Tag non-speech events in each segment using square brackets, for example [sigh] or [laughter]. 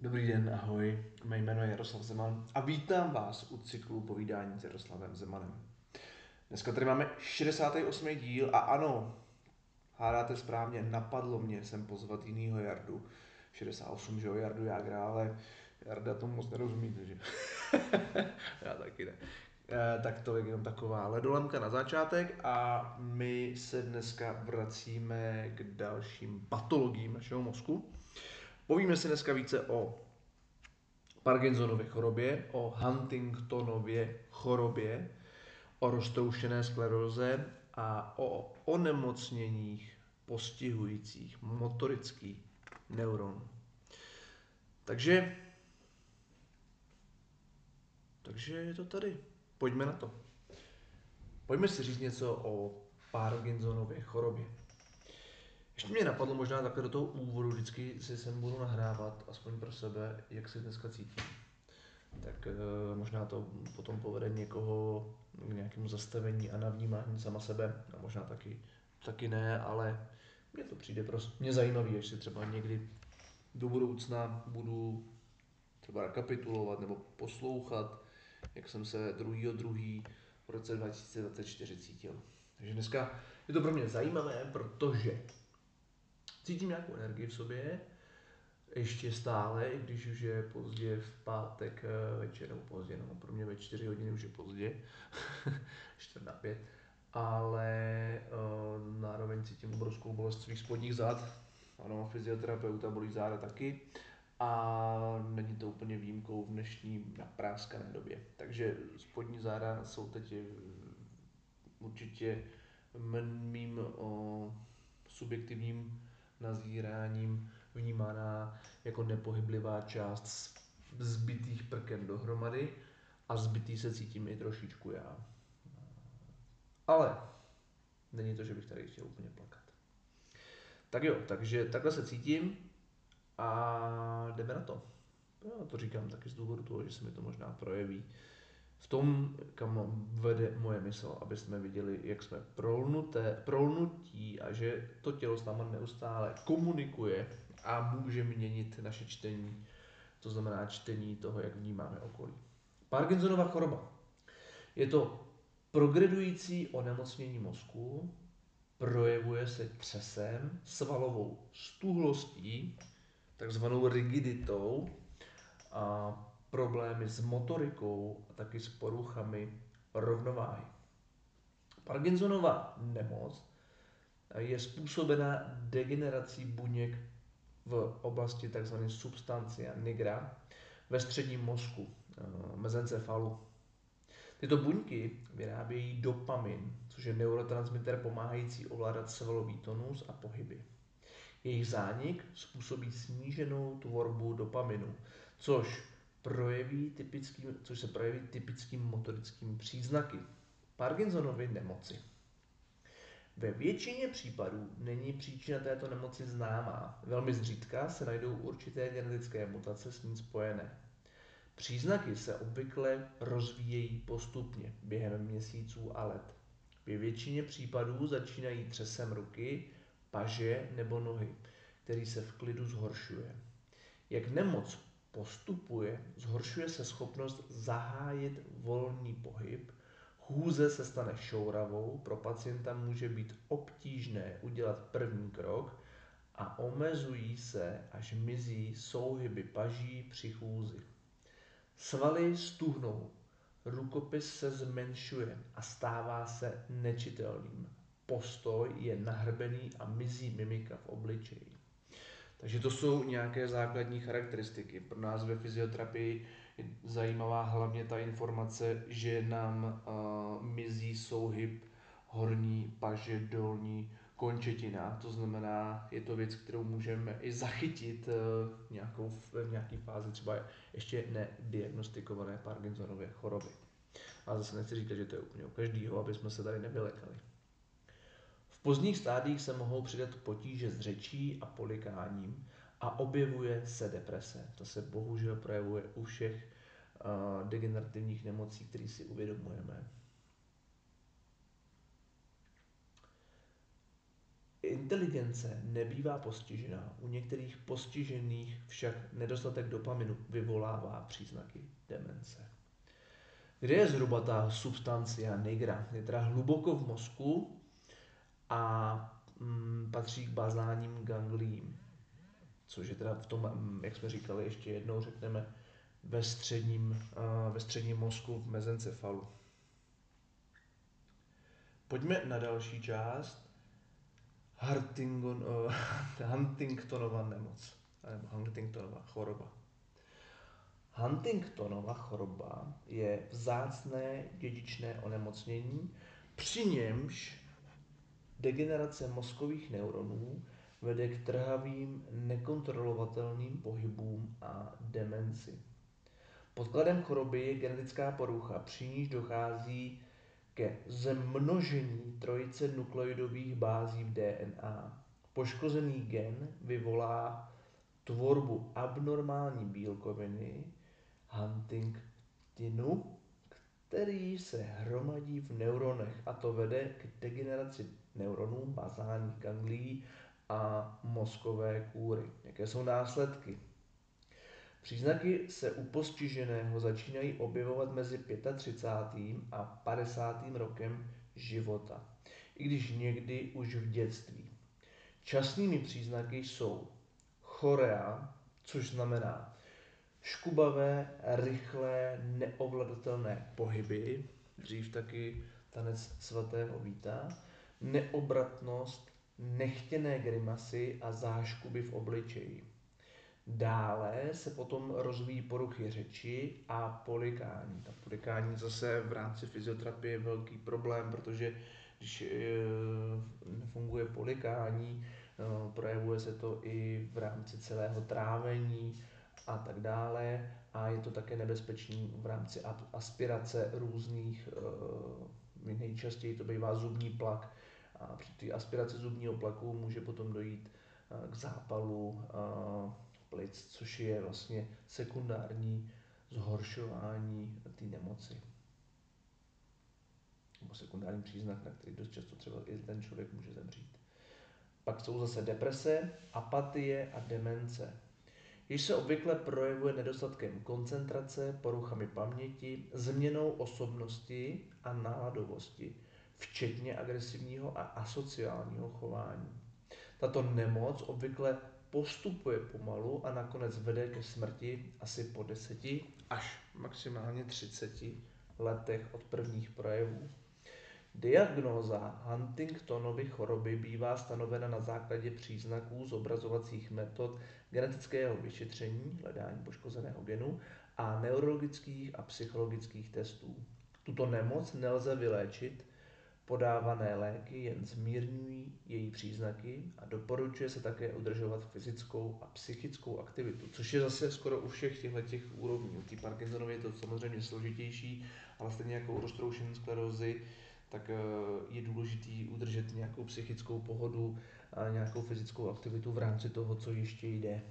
Dobrý den, ahoj. Mé jméno je Jaroslav Zeman a vítám vás u cyklu povídání s Jaroslavem Zemanem. Dneska tady máme 68. díl a ano, hádáte správně, napadlo mě sem pozvat jinýho Jardu. 68, že jo, Jardu Jágra, ale Jarda tomu moc nerozumí, takže [laughs] já taky ne. E, tak to je jenom taková ledolemka na začátek a my se dneska vracíme k dalším patologiím našeho mozku. Povíme si dneska více o Parkinsonově chorobě, o Huntingtonově chorobě, o roztroušené skleróze a o onemocněních postihujících motorický neuron. Takže, takže je to tady. Pojďme na to. Pojďme si říct něco o Parkinsonově chorobě. Ještě mě napadlo možná takhle do toho úvodu, vždycky si sem budu nahrávat, aspoň pro sebe, jak se dneska cítím. Tak e, možná to potom povede někoho k nějakému zastavení a navnímání sama sebe, a možná taky, taky ne, ale mně to přijde prostě mě zajímavý, si třeba někdy do budoucna budu třeba rekapitulovat nebo poslouchat, jak jsem se druhýho druhý v roce 2024 cítil. Takže dneska je to pro mě zajímavé, protože cítím nějakou energii v sobě, ještě stále, i když už je pozdě v pátek eh, večer, nebo pozdě, no pro mě ve 4 hodiny už je pozdě, [laughs] 4 na 5, ale uh, nároveň cítím obrovskou bolest svých spodních zad, ano, fyzioterapeuta bolí záda taky a není to úplně výjimkou v dnešní napráskané době. Takže spodní záda jsou teď eh, určitě mým o, subjektivním nazíráním vnímána jako nepohyblivá část zbytých prken dohromady a zbytý se cítím i trošičku já. Ale není to, že bych tady chtěl úplně plakat. Tak jo, takže takhle se cítím a jdeme na to. Já to říkám taky z důvodu toho, že se mi to možná projeví v tom, kam vede moje mysl, aby jsme viděli, jak jsme prolnuté, prolnutí a že to tělo s náma neustále komunikuje a může měnit naše čtení, to znamená čtení toho, jak vnímáme okolí. Parkinsonova choroba. Je to progredující onemocnění mozku, projevuje se třesem, svalovou stuhlostí, takzvanou rigiditou a problémy s motorikou a taky s poruchami rovnováhy. Parkinsonova nemoc je způsobena degenerací buněk v oblasti tzv. substancia nigra ve středním mozku, eh, mezencefalu. Tyto buňky vyrábějí dopamin, což je neurotransmitter pomáhající ovládat svalový tonus a pohyby. Jejich zánik způsobí sníženou tvorbu dopaminu, což projeví typickým, což se projeví typickým motorickým příznaky Parkinsonovy nemoci. Ve většině případů není příčina této nemoci známá. Velmi zřídka se najdou určité genetické mutace s ní spojené. Příznaky se obvykle rozvíjejí postupně během měsíců a let. Ve většině případů začínají třesem ruky, paže nebo nohy, který se v klidu zhoršuje. Jak nemoc postupuje, zhoršuje se schopnost zahájit volný pohyb, chůze se stane šouravou, pro pacienta může být obtížné udělat první krok a omezují se, až mizí souhyby paží při chůzi. Svaly stuhnou, rukopis se zmenšuje a stává se nečitelným. Postoj je nahrbený a mizí mimika v obličeji. Takže to jsou nějaké základní charakteristiky. Pro nás ve fyzioterapii je zajímavá hlavně ta informace, že nám uh, mizí souhyb horní paže, dolní končetina. To znamená, je to věc, kterou můžeme i zachytit uh, nějakou, v nějaké fázi třeba ještě nediagnostikované Parkinsonově choroby. A zase nechci říkat, že to je úplně u každého, aby jsme se tady nevylekali. V pozdních stádiích se mohou přidat potíže s řečí a polikáním a objevuje se deprese. To se bohužel projevuje u všech uh, degenerativních nemocí, které si uvědomujeme. inteligence nebývá postižená, u některých postižených však nedostatek dopaminu vyvolává příznaky demence. Kde je zhruba ta substancia nigra? Je teda hluboko v mozku a mm, patří k bazálním ganglím, což je teda v tom, mm, jak jsme říkali, ještě jednou řekneme, ve středním, ve středním mozku v mezencefalu. Pojďme na další část. Hartingon, uh, [laughs] Huntingtonova nemoc, nebo Huntingtonova choroba. Huntingtonova choroba je vzácné dědičné onemocnění, při němž degenerace mozkových neuronů vede k trhavým, nekontrolovatelným pohybům a demenci. Podkladem choroby je genetická porucha, při níž dochází ke zmnožení trojice nukleidových bází v DNA. Poškozený gen vyvolá tvorbu abnormální bílkoviny Huntingtonu, který se hromadí v neuronech a to vede k degeneraci neuronů, bazálních ganglií a mozkové kůry. Jaké jsou následky? Příznaky se u postiženého začínají objevovat mezi 35. a 50. rokem života, i když někdy už v dětství. Časnými příznaky jsou chorea, což znamená škubavé, rychlé, neovladatelné pohyby, dřív taky tanec svatého víta, neobratnost, nechtěné grimasy a záškuby v obličeji. Dále se potom rozvíjí poruchy řeči a polikání. Ta polikání zase v rámci fyzioterapie je velký problém, protože když e, nefunguje polikání, e, projevuje se to i v rámci celého trávení a tak dále. A je to také nebezpečný v rámci aspirace různých, e, nejčastěji to bývá zubní plak. A při té aspiraci zubního plaku může potom dojít k zápalu plic, což je vlastně sekundární zhoršování té nemoci. Nebo sekundární příznak, na který dost často třeba i ten člověk může zemřít. Pak jsou zase deprese, apatie a demence. Již se obvykle projevuje nedostatkem koncentrace, poruchami paměti, změnou osobnosti a náladovosti, včetně agresivního a asociálního chování. Tato nemoc obvykle postupuje pomalu a nakonec vede ke smrti asi po 10 až maximálně 30 letech od prvních projevů. Diagnóza Huntingtonovy choroby bývá stanovena na základě příznaků zobrazovacích metod genetického vyšetření, hledání poškozeného genu a neurologických a psychologických testů. Tuto nemoc nelze vyléčit, Podávané léky jen zmírňují její příznaky a doporučuje se také udržovat fyzickou a psychickou aktivitu, což je zase skoro u všech těchto těch úrovní. U té Parkinsonovy je to samozřejmě složitější, ale stejně jako u roztroušené sklerózy, tak eh, je důležité udržet nějakou psychickou pohodu a nějakou fyzickou aktivitu v rámci toho, co ještě jde.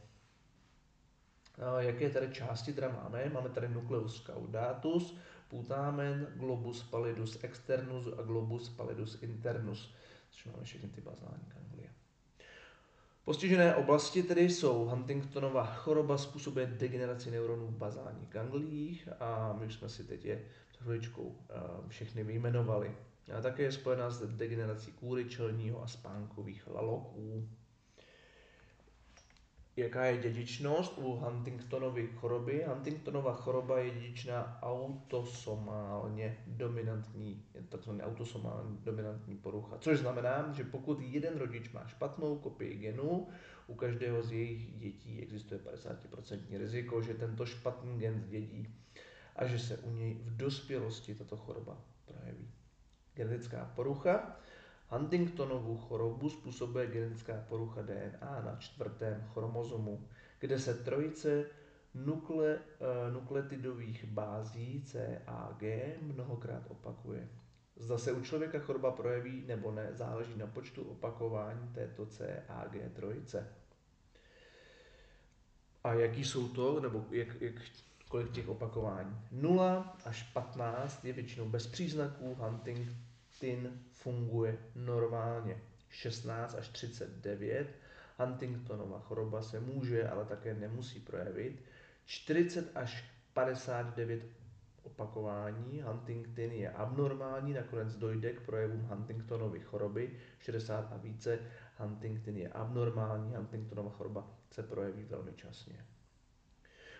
Jaké tady části teda máme? Máme tady nucleus caudatus, putamen, globus pallidus externus a globus pallidus internus, což máme všechny ty bazální ganglie. Postižené oblasti tedy jsou Huntingtonova choroba způsobuje degeneraci neuronů v bazálních gangliích a my už jsme si teď je chviličkou eh, všechny vyjmenovali. A také je spojená s degenerací kůry čelního a spánkových laloků jaká je dědičnost u Huntingtonovy choroby. Huntingtonova choroba je dědičná autosomálně dominantní, takzvaný autosomálně dominantní porucha. Což znamená, že pokud jeden rodič má špatnou kopii genu, u každého z jejich dětí existuje 50% riziko, že tento špatný gen zdědí a že se u něj v dospělosti tato choroba projeví. Genetická porucha Huntingtonovu chorobu způsobuje genetická porucha DNA na čtvrtém chromozomu, kde se trojice nukle, uh, nukleotidových bází C a G mnohokrát opakuje. Zda se u člověka choroba projeví nebo ne, záleží na počtu opakování této C a G trojice. A jaký jsou to, nebo jak, jak, kolik těch opakování? 0 až 15 je většinou bez příznaků Huntington funguje normálně. 16 až 39. Huntingtonova choroba se může, ale také nemusí projevit. 40 až 59 opakování. Huntington je abnormální, nakonec dojde k projevům Huntingtonovy choroby. 60 a více. Huntington je abnormální, Huntingtonova choroba se projeví velmi časně.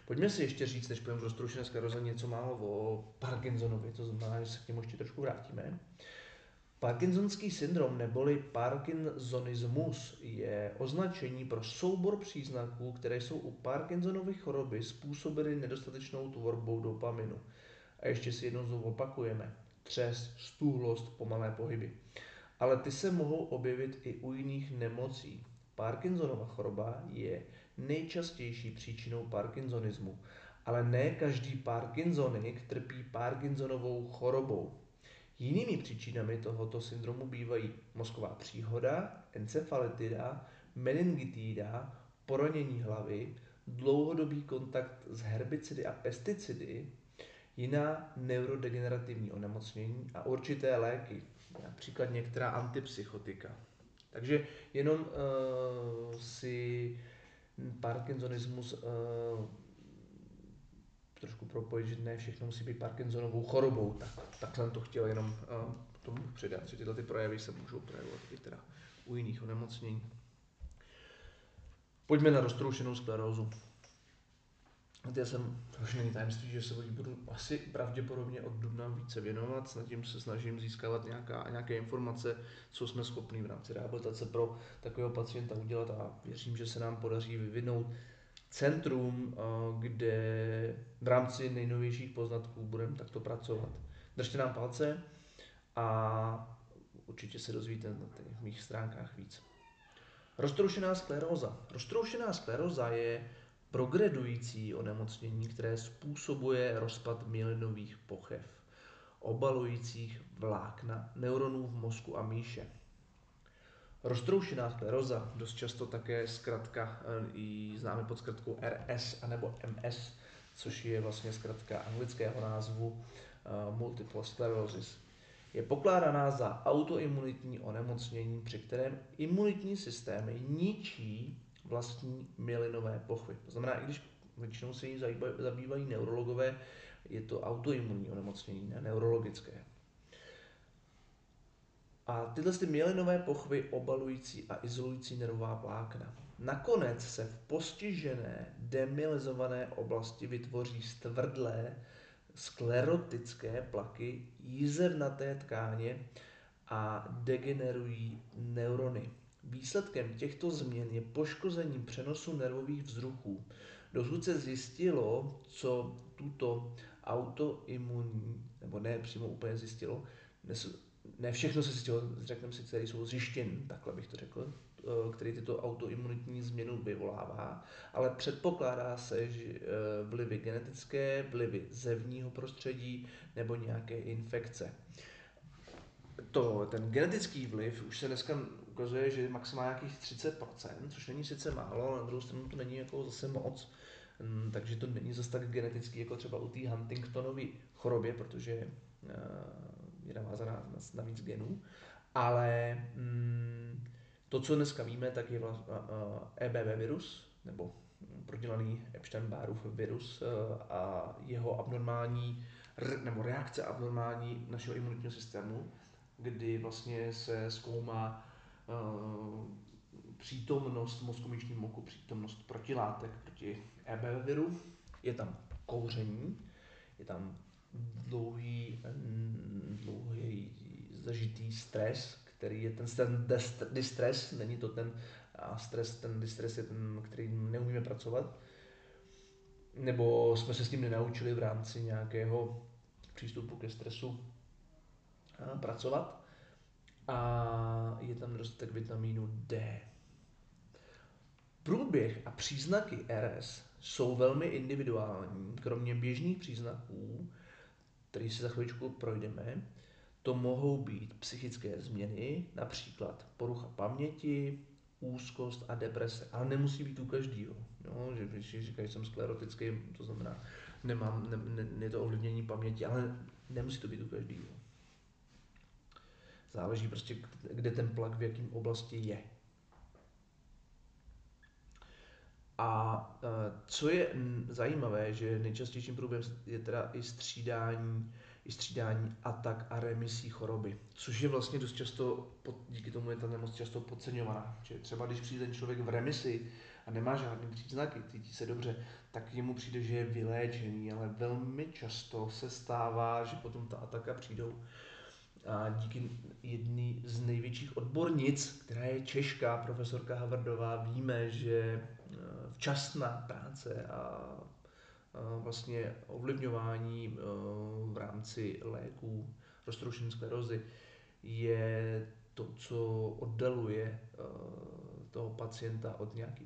Pojďme si ještě říct, než půjdeme roztroušené skleroze, něco málo o Parkinsonovi, to znamená, že se k němu ještě trošku vrátíme. Parkinsonský syndrom neboli parkinsonismus je označení pro soubor příznaků, které jsou u Parkinsonovy choroby způsobeny nedostatečnou tvorbou dopaminu. A ještě si jednou znovu opakujeme. Třes, stuhlost, pomalé pohyby. Ale ty se mohou objevit i u jiných nemocí. Parkinsonova choroba je nejčastější příčinou parkinsonismu, ale ne každý parkinsonik trpí Parkinsonovou chorobou. Jinými příčinami tohoto syndromu bývají mozková příhoda, encefalitida, meningitída, poronění hlavy, dlouhodobý kontakt s herbicidy a pesticidy, jiná neurodegenerativní onemocnění a určité léky, například některá antipsychotika. Takže jenom uh, si Parkinsonismus uh, trošku propojit, že ne všechno musí být Parkinsonovou chorobou, tak, tak jsem to chtěl jenom uh, tomu předat, že tyhle ty projevy se můžou projevovat i teda u jiných onemocnění. Pojďme na roztroušenou sklerózu. Já jsem, to už není tajemství, že se budu asi pravděpodobně od dubna více věnovat, snad tím se snažím získávat nějaká, nějaké informace, co jsme schopni v rámci rehabilitace pro takového pacienta udělat a věřím, že se nám podaří vyvinout centrum, eh, kde v rámci nejnovějších poznatků budeme takto pracovat. Držte nám palce a určitě se dozvíte na těch mých stránkách víc. Roztroušená skleróza. Roztroušená skleróza je progredující onemocnění, které způsobuje rozpad myelinových pochev, obalujících vlákna neuronů v mozku a míše. Roztroušená skleroza, dost často také zkratka, eh, ji známe pod zkratkou RS anebo MS, což je vlastně zkratka anglického názvu uh, multiple sclerosis. Je pokládaná za autoimunitní onemocnění, při kterém imunitní systémy ničí vlastní mielinové pochvy. To znamená, i když většinou se jí zabývají neurologové, je to autoimunní onemocnění, ne neurologické. A tyhle ty mielinové pochvy obalující a izolující nervová vlákna. Nakonec se v postižené demilizované oblasti vytvoří stvrdlé sklerotické plaky jízevnaté tkáně a degenerují neurony. Výsledkem těchto změn je poškození přenosu nervových vzruchů. Dosud se zjistilo, co tuto autoimunní, nebo ne přímo úplně zjistilo, ne všechno se zjistilo, řekneme si, které jsou zjištěny, takhle bych to řekl, eh, který tyto autoimunitní změnu vyvolává, ale předpokládá se, že eh, vlivy genetické, vlivy zevního prostředí nebo nějaké infekce. To, ten genetický vliv už se dneska ukazuje, že je maximálně nějakých 30%, což není sice málo, ale na druhou stranu to není jako zase moc. Mm, takže to není zase tak genetický jako třeba u té Huntingtonovy chorobě, protože eh, je navázaná na, na víc genů. Ale mm, to, co dneska víme, tak je vlastně EBV virus, nebo prodělaný Epstein-Barrův virus a jeho abnormální nebo reakce abnormální našeho imunitního systému, kdy vlastně se zkoumá Eh, přítomnost mozkomíšním moku, přítomnost protilátek proti EBV viru, je tam kouření, je tam dlouhý, dlouhý zažitý stres, který je ten, ten distres, není to ten a stres, ten distres je ten, který neumíme pracovat, nebo jsme se s tím nenaučili v rámci nějakého přístupu ke stresu pracovat a je tam nedostatek vitamínu D. Průběh a příznaky RS jsou velmi individuální. Kromě běžných příznaků, který si za chvíličku projdeme, to mohou být psychické změny, například porucha paměti, úzkost a deprese, ale nemusí být u každého. No, že když říkají, že jsem sklerotický, to znamená, nemám, ne, ne, ne to ovlivnění paměti, ale nemusí to být u každého. Záleží prostě, kde ten plak v jakém oblasti je. A e, co je zajímavé, že nejčastějším průběhem je teda i střídání, i střídání atak a remisí choroby, což je vlastně dost často, díky tomu je ta nemoc často podceňovaná. Že třeba když přijde ten člověk v remisi a nemá žádný příznaky, cítí se dobře, tak jemu přijde, že je vyléčený, ale velmi často se stává, že potom ta ataka přijdou a díky jedné z největších odbornic, která je Češka, profesorka Havardová, víme, že včasná práce a vlastně ovlivňování e, v rámci léků roztroušené sklerozy je to, co oddaluje e, toho pacienta od nějaké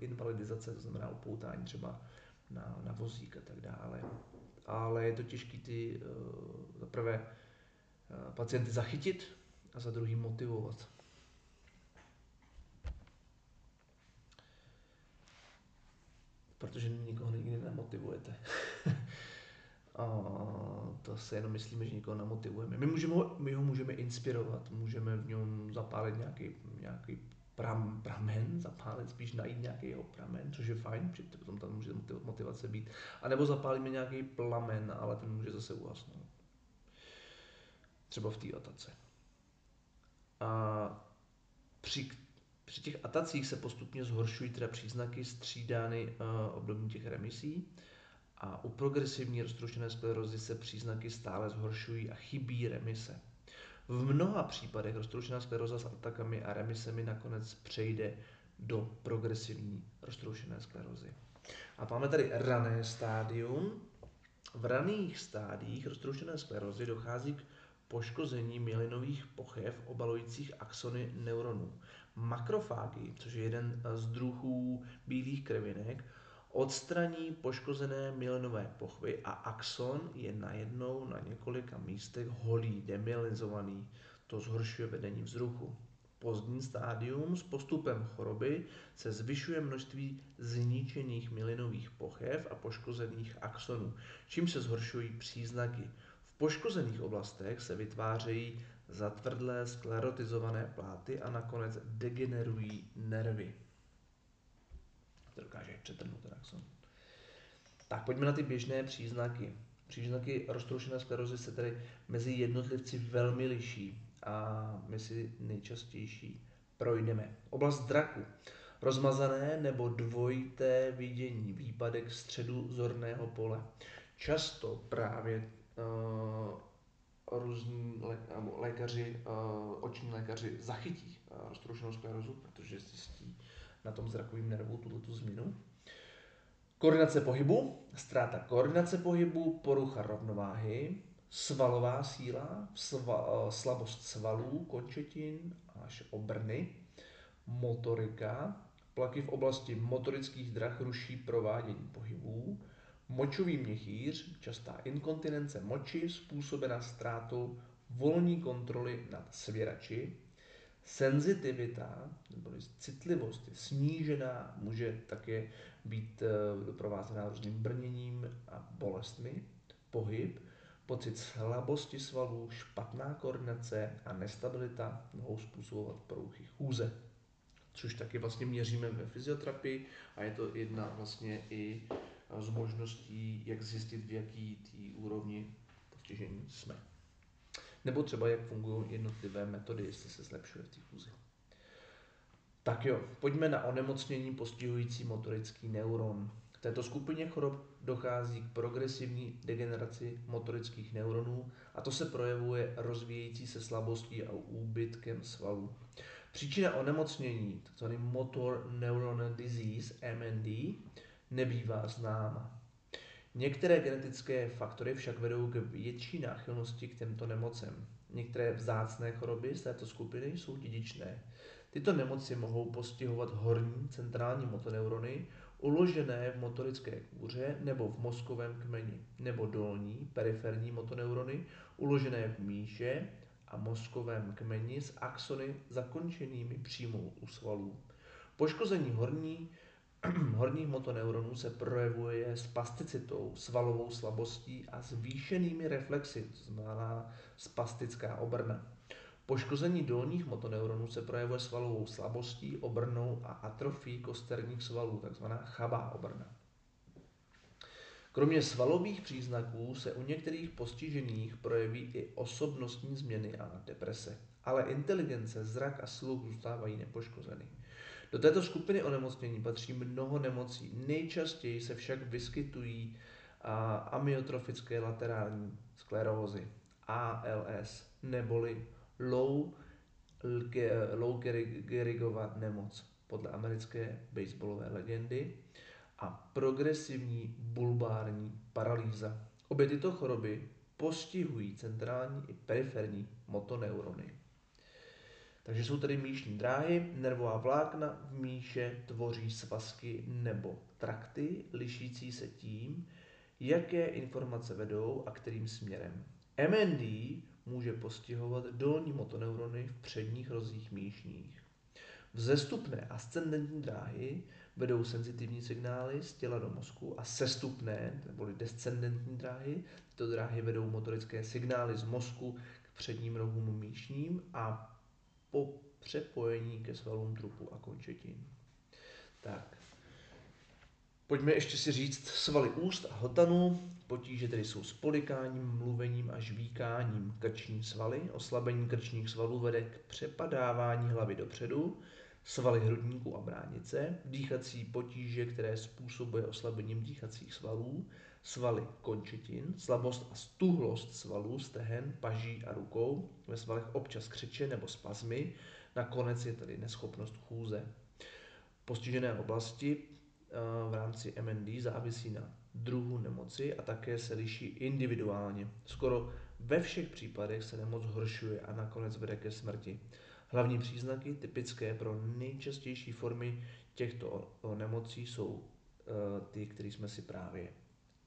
invalidizace, to znamená upoutání třeba na, na vozík a tak dále ale je to těžké ty za prvé pacienty zachytit a za druhý motivovat. Protože nikoho nikdy nemotivujete. [laughs] a to se jenom myslíme, že nikoho nemotivujeme. My, můžeme ho, my ho můžeme inspirovat, můžeme v něm zapálit nějaký, nějaký pram, pramen, zapálit, spíš najít nějaký jeho pramen, což je fajn, protože potom tam může motivace být. A nebo zapálíme nějaký plamen, ale ten může zase uhasnout. Třeba v té atace. A při, při těch atacích se postupně zhoršují teda příznaky střídány uh, období těch remisí a u progresivní roztroušené sklerozy se příznaky stále zhoršují a chybí remise. V mnoha případech roztroušená skleroza s atakami a remisemi nakonec přejde do progresivní roztroušené sklerozy. A máme tady rané stádium. V raných stádiích roztroušené sklerozy dochází k poškození myelinových pochev obalujících axony neuronů. Makrofágy, což je jeden z druhů bílých krvinek, odstraní poškozené myelinové pochvy a axon je najednou na několika místech holý, demyelinizovaný. To zhoršuje vedení vzruchu. Pozdní stádium s postupem choroby se zvyšuje množství zničených myelinových pochev a poškozených axonů, čím se zhoršují příznaky. V poškozených oblastech se vytvářejí zatvrdlé sklerotizované pláty a nakonec degenerují nervy to dokáže přetrhnout axon. Tak pojďme na ty běžné příznaky. Příznaky roztroušené sklerozy se tedy mezi jednotlivci velmi liší a my si nejčastější projdeme. Oblast draku. Rozmazané nebo dvojité vidění, výpadek středu zorného pole. Často právě uh, různí lé, lékaři, uh, oční lékaři zachytí uh, roztroušenou sklerozu, protože zjistí, na tom zrakovém nervu, tuto tu změnu. Koordinace pohybu, ztráta koordinace pohybu, porucha rovnováhy, svalová síla, sva, eh, slabost svalů, končetin až obrny, motorika, plaky v oblasti motorických drah ruší provádění pohybů, močový měchýř, častá inkontinence moči způsobená ztrátou volní kontroly nad svěrači, senzitivita nebo citlivost je snížená, může také být eh, doprovázená různým brněním a bolestmi, pohyb, pocit slabosti svalů, špatná koordinace a nestabilita mohou způsobovat poruchy chůze, což taky vlastně měříme ve fyzioterapii a je to jedna vlastně i z možností, jak zjistit, v jaký té úrovni postižení jsme. Nebo třeba jak fungují jednotlivé metody, jestli se zlepšuje v té fúzi. Tak jo, pojďme na onemocnění postihující motorický neuron. V této skupině chorob dochází k progresivní degeneraci motorických neuronů a to se projevuje rozvíjející se slabostí a úbytkem svalů. Příčina onemocnění, tzv. Motor Neuron Disease, MND, nebývá známa. Některé genetické faktory však vedou k větší náchylnosti k těmto nemocem. Některé vzácné choroby z této skupiny jsou dědičné. Tyto nemoci mohou postihovat horní centrální motoneurony, uložené v motorické kůře nebo v mozkovém kmeni, nebo dolní periferní motoneurony, uložené v míše a mozkovém kmeni s axony zakončenými přímo u svalů. Poškození horní [clears throat] horních motoneuronů se projevuje spasticitou, svalovou slabostí a zvýšenými reflexy, to znamená spastická obrna. Poškození dolních motoneuronů se projevuje svalovou slabostí, obrnou a atrofií kosterních svalů, takzvaná chabá obrna. Kromě svalových příznaků se u některých postižených projeví i osobnostní změny a deprese, ale inteligence, zrak a sluch zůstávají nepoškozeny. Do této skupiny onemocnění patří mnoho nemocí. Nejčastěji se však vyskytují amyotrofické laterální sklerózy, ALS, neboli low, low Gehrigova nemoc podle americké baseballové legendy a progresivní bulbární paralýza. Obě tyto choroby postihují centrální i periferní motoneurony. Takže jsou tady míšní dráhy, nervová vlákna v míše tvoří svazky nebo trakty, lišící se tím, jaké informace vedou a kterým směrem. MND může postihovat dolní motoneurony v předních rozích míšních. Vzestupné ascendentní dráhy vedou senzitivní signály z těla do mozku a sestupné, neboli descendentní dráhy, tyto dráhy vedou motorické signály z mozku k předním rohům míšním a po přepojení ke svalům trupu a končetin. Tak. Pojďme ještě si říct svaly úst a hltanu. Potíže tedy jsou s polikáním, mluvením a žvíkáním. Krční svaly, oslabení krčních svalů vede k přepadávání hlavy dopředu, svaly hrudníku a bránice, dýchací potíže, které způsobuje oslabením dýchacích svalů, svaly končetin, slabost a stuhlost svalů, stehen, paží a rukou, ve svalech občas křeče nebo spazmy, nakonec je tady neschopnost chůze. Postižené oblasti eh, v rámci MND závisí na druhu nemoci a také se liší individuálně. Skoro ve všech případech se nemoc zhoršuje a nakonec vede ke smrti. Hlavní příznaky typické pro nejčastější formy těchto nemocí jsou eh, ty, které jsme si právě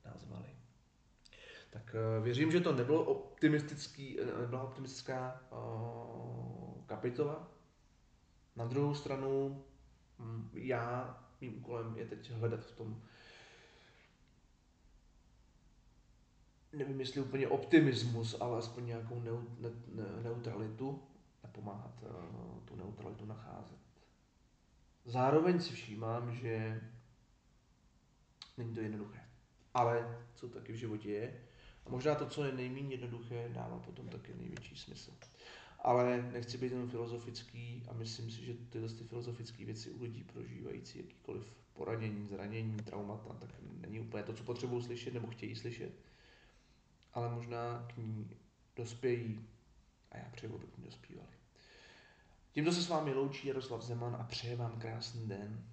nazvali. Tak eh, věřím, že to nebylo optimistický, eh, nebyla optimistická kapitola. Na druhou stranu hm, já, mým úkolem je teď hledat v tom nevím, jestli úplně optimismus, ale aspoň nějakou neu, ne, ne, neutralitu pomáhat uh, tu neutralitu nacházet. Zároveň si všímám, že není to jednoduché. Ale co taky v životě je. A možná to, co je nejméně jednoduché, dává potom taky největší smysl. Ale nechci být jenom filozofický a myslím si, že tyhle ty filozofické věci u lidí prožívající jakýkoliv poranění, zranění, traumata, tak není úplně to, co potřebují slyšet nebo chtějí slyšet. Ale možná k ní dospějí a já přeju, aby k ní dospívali. Tímto se s vámi loučí Jaroslav Zeman a přeje vám krásný den.